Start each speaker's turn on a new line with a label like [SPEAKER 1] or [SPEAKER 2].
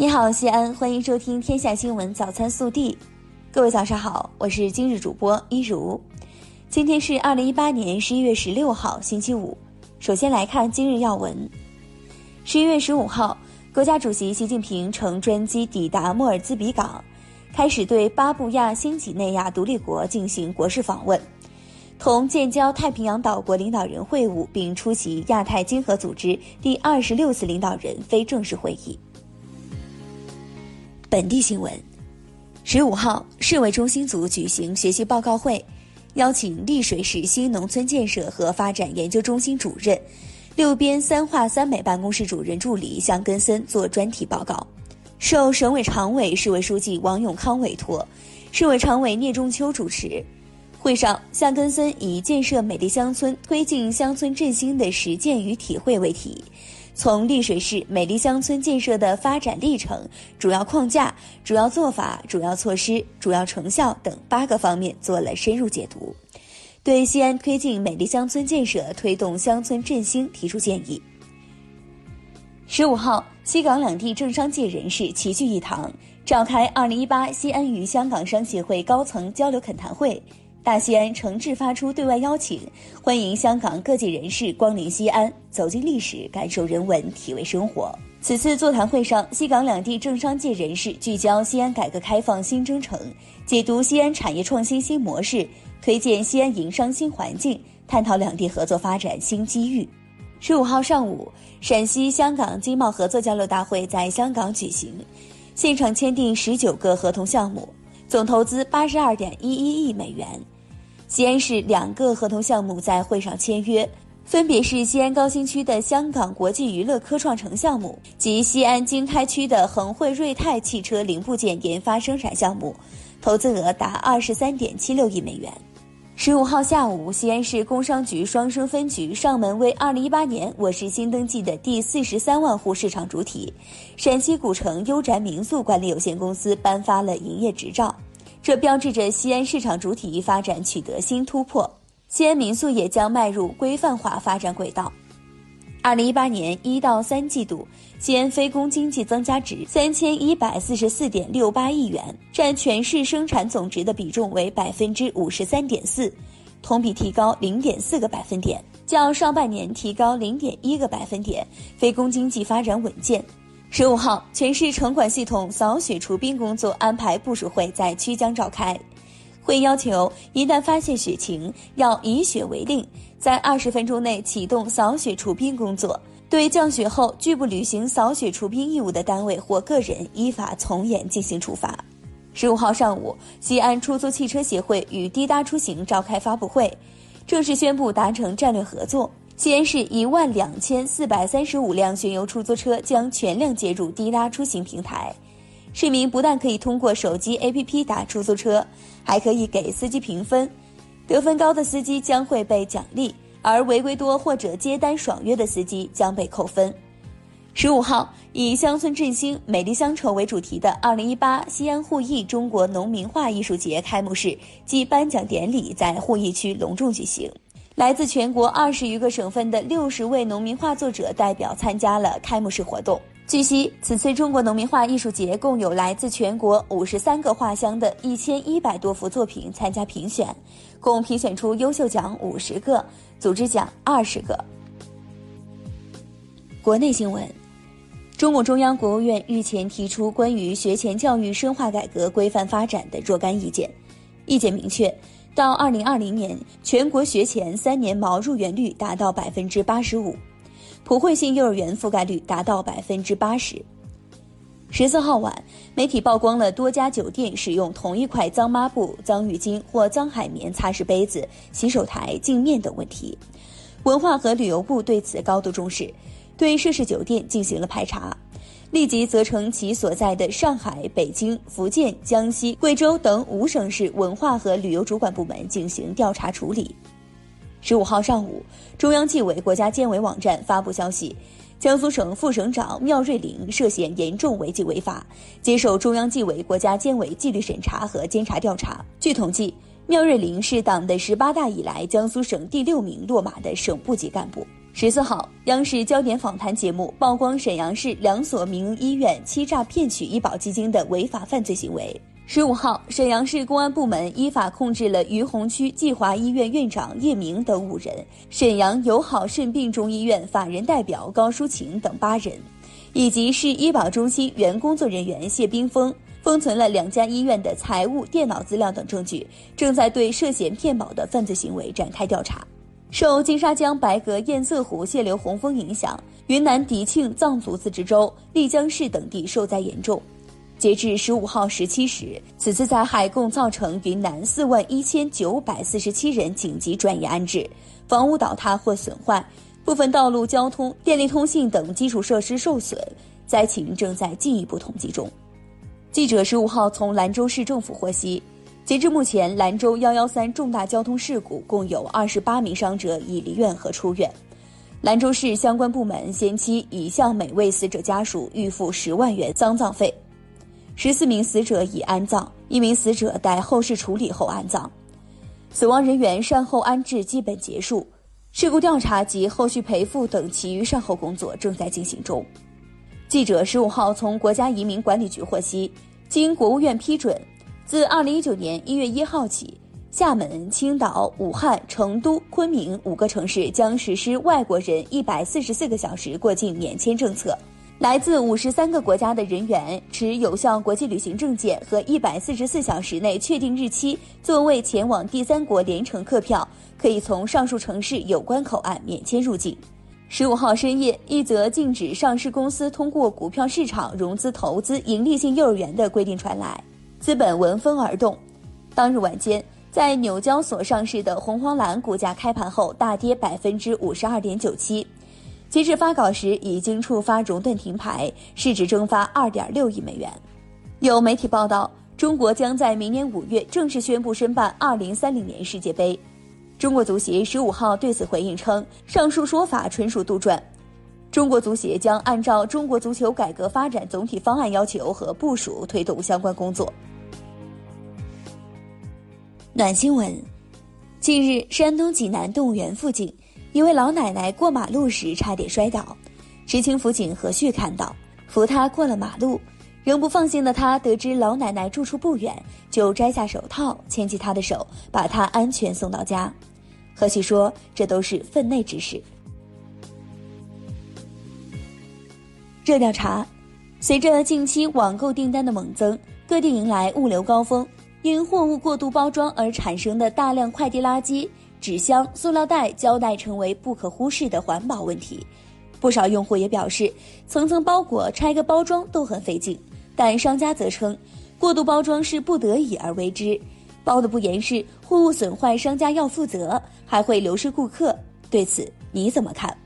[SPEAKER 1] 你好，西安，欢迎收听《天下新闻早餐速递》。各位早上好，我是今日主播一如。今天是二零一八年十一月十六号，星期五。首先来看今日要闻。十一月十五号，国家主席习近平乘专机抵达莫尔兹比港，开始对巴布亚新几内亚独立国进行国事访问，同建交太平洋岛国领导人会晤，并出席亚太经合组织第二十六次领导人非正式会议。本地新闻：十五号，市委中心组举行学习报告会，邀请丽水市新农村建设和发展研究中心主任、六边三化三美办公室主任助理向根森做专题报告。受省委常委、市委书记王永康委托，市委常委聂中秋主持。会上，向根森以建设美丽乡村、推进乡村振兴的实践与体会为题。从丽水市美丽乡村建设的发展历程、主要框架、主要做法、主要措施、主要成效等八个方面做了深入解读，对西安推进美丽乡村建设、推动乡村振兴提出建议。十五号，西港两地政商界人士齐聚一堂，召开二零一八西安与香港商协会高层交流恳谈会。大西安诚挚发出对外邀请，欢迎香港各界人士光临西安，走进历史，感受人文，体味生活。此次座谈会上，西港两地政商界人士聚焦西安改革开放新征程，解读西安产业创新新模式，推荐西安营商新环境，探讨两地合作发展新机遇。十五号上午，陕西香港经贸合作交流大会在香港举行，现场签订十九个合同项目，总投资八十二点一一亿美元。西安市两个合同项目在会上签约，分别是西安高新区的香港国际娱乐科创城项目及西安经开区的恒汇瑞泰汽车零部件研发生产项目，投资额达二十三点七六亿美元。十五号下午，西安市工商局双生分局上门为二零一八年我市新登记的第四十三万户市场主体陕西古城优宅民宿管理有限公司颁发了营业执照。这标志着西安市场主体发展取得新突破，西安民宿也将迈入规范化发展轨道。二零一八年一到三季度，西安非公经济增加值三千一百四十四点六八亿元，占全市生产总值的比重为百分之五十三点四，同比提高零点四个百分点，较上半年提高零点一个百分点，非公经济发展稳健。十五号，全市城管系统扫雪除冰工作安排部署会在曲江召开。会要求，一旦发现雪情，要以雪为令，在二十分钟内启动扫雪除冰工作。对降雪后拒不履行扫雪除冰义务的单位或个人，依法从严进行处罚。十五号上午，西安出租汽车协会与滴答出行召开发布会，正式宣布达成战略合作。西安市一万两千四百三十五辆巡游出租车将全量接入滴答出行平台，市民不但可以通过手机 APP 打出租车，还可以给司机评分，得分高的司机将会被奖励，而违规多或者接单爽约的司机将被扣分。十五号，以乡村振兴、美丽乡愁为主题的二零一八西安互益中国农民画艺术节开幕式暨颁奖典礼在互益区隆重举行。来自全国二十余个省份的六十位农民画作者代表参加了开幕式活动。据悉，此次中国农民画艺术节共有来自全国五十三个画乡的一千一百多幅作品参加评选，共评选出优秀奖五十个，组织奖二十个。国内新闻：中共中央、国务院日前提出关于学前教育深化改革、规范发展的若干意见，意见明确。到二零二零年，全国学前三年毛入园率达到百分之八十五，普惠性幼儿园覆盖率达到百分之八十。十四号晚，媒体曝光了多家酒店使用同一块脏抹布、脏浴巾或脏海绵擦拭杯子、洗手台、镜面等问题。文化和旅游部对此高度重视，对涉事酒店进行了排查。立即责成其所在的上海、北京、福建、江西、贵州等五省市文化和旅游主管部门进行调查处理。十五号上午，中央纪委国家监委网站发布消息，江苏省副省长缪瑞玲涉嫌严重违纪违法，接受中央纪委国家监委纪律审查和监察调查。据统计，缪瑞玲是党的十八大以来江苏省第六名落马的省部级干部。十四号，央视焦点访谈节目曝光沈阳市两所民营医院欺诈骗取医保基金的违法犯罪行为。十五号，沈阳市公安部门依法控制了于洪区济华医院院长叶明等五人，沈阳友好肾病中医院法人代表高淑琴等八人，以及市医保中心原工作人员谢冰峰，封存了两家医院的财务、电脑资料等证据，正在对涉嫌骗保的犯罪行为展开调查。受金沙江白河堰塞湖泄流洪峰影响，云南迪庆藏族自治州、丽江市等地受灾严重。截至十五号十七时，此次灾害共造成云南四万一千九百四十七人紧急转移安置，房屋倒塌或损坏，部分道路交通、电力通信等基础设施受损，灾情正在进一步统计中。记者十五号从兰州市政府获悉，截至目前，兰州幺幺三重大交通事故共有二十八名伤者已离院和出院，兰州市相关部门先期已向每位死者家属预付十万元丧葬费。十四名死者已安葬，一名死者待后事处理后安葬，死亡人员善后安置基本结束，事故调查及后续赔付等其余善后工作正在进行中。记者十五号从国家移民管理局获悉，经国务院批准，自二零一九年一月一号起，厦门、青岛、武汉、成都、昆明五个城市将实施外国人一百四十四个小时过境免签政策。来自五十三个国家的人员持有效国际旅行证件和一百四十四小时内确定日期座位前往第三国联程客票，可以从上述城市有关口岸免签入境。十五号深夜，一则禁止上市公司通过股票市场融资投资盈利性幼儿园的规定传来，资本闻风而动。当日晚间，在纽交所上市的红黄蓝股价开盘后大跌百分之五十二点九七。截至发稿时，已经触发熔断停牌，市值蒸发二点六亿美元。有媒体报道，中国将在明年五月正式宣布申办二零三零年世界杯。中国足协十五号对此回应称，上述说法纯属杜撰。中国足协将按照中国足球改革发展总体方案要求和部署推动相关工作。暖新闻：近日，山东济南动物园附近。一位老奶奶过马路时差点摔倒，执勤辅警何旭看到，扶她过了马路。仍不放心的他，得知老奶奶住处不远，就摘下手套，牵起她的手，把她安全送到家。何旭说：“这都是分内之事。”热调查：随着近期网购订单的猛增，各地迎来物流高峰，因货物过度包装而产生的大量快递垃圾。纸箱、塑料袋、胶带成为不可忽视的环保问题，不少用户也表示，层层包裹拆个包装都很费劲。但商家则称，过度包装是不得已而为之，包的不严实，货物损坏，商家要负责，还会流失顾客。对此你怎么看？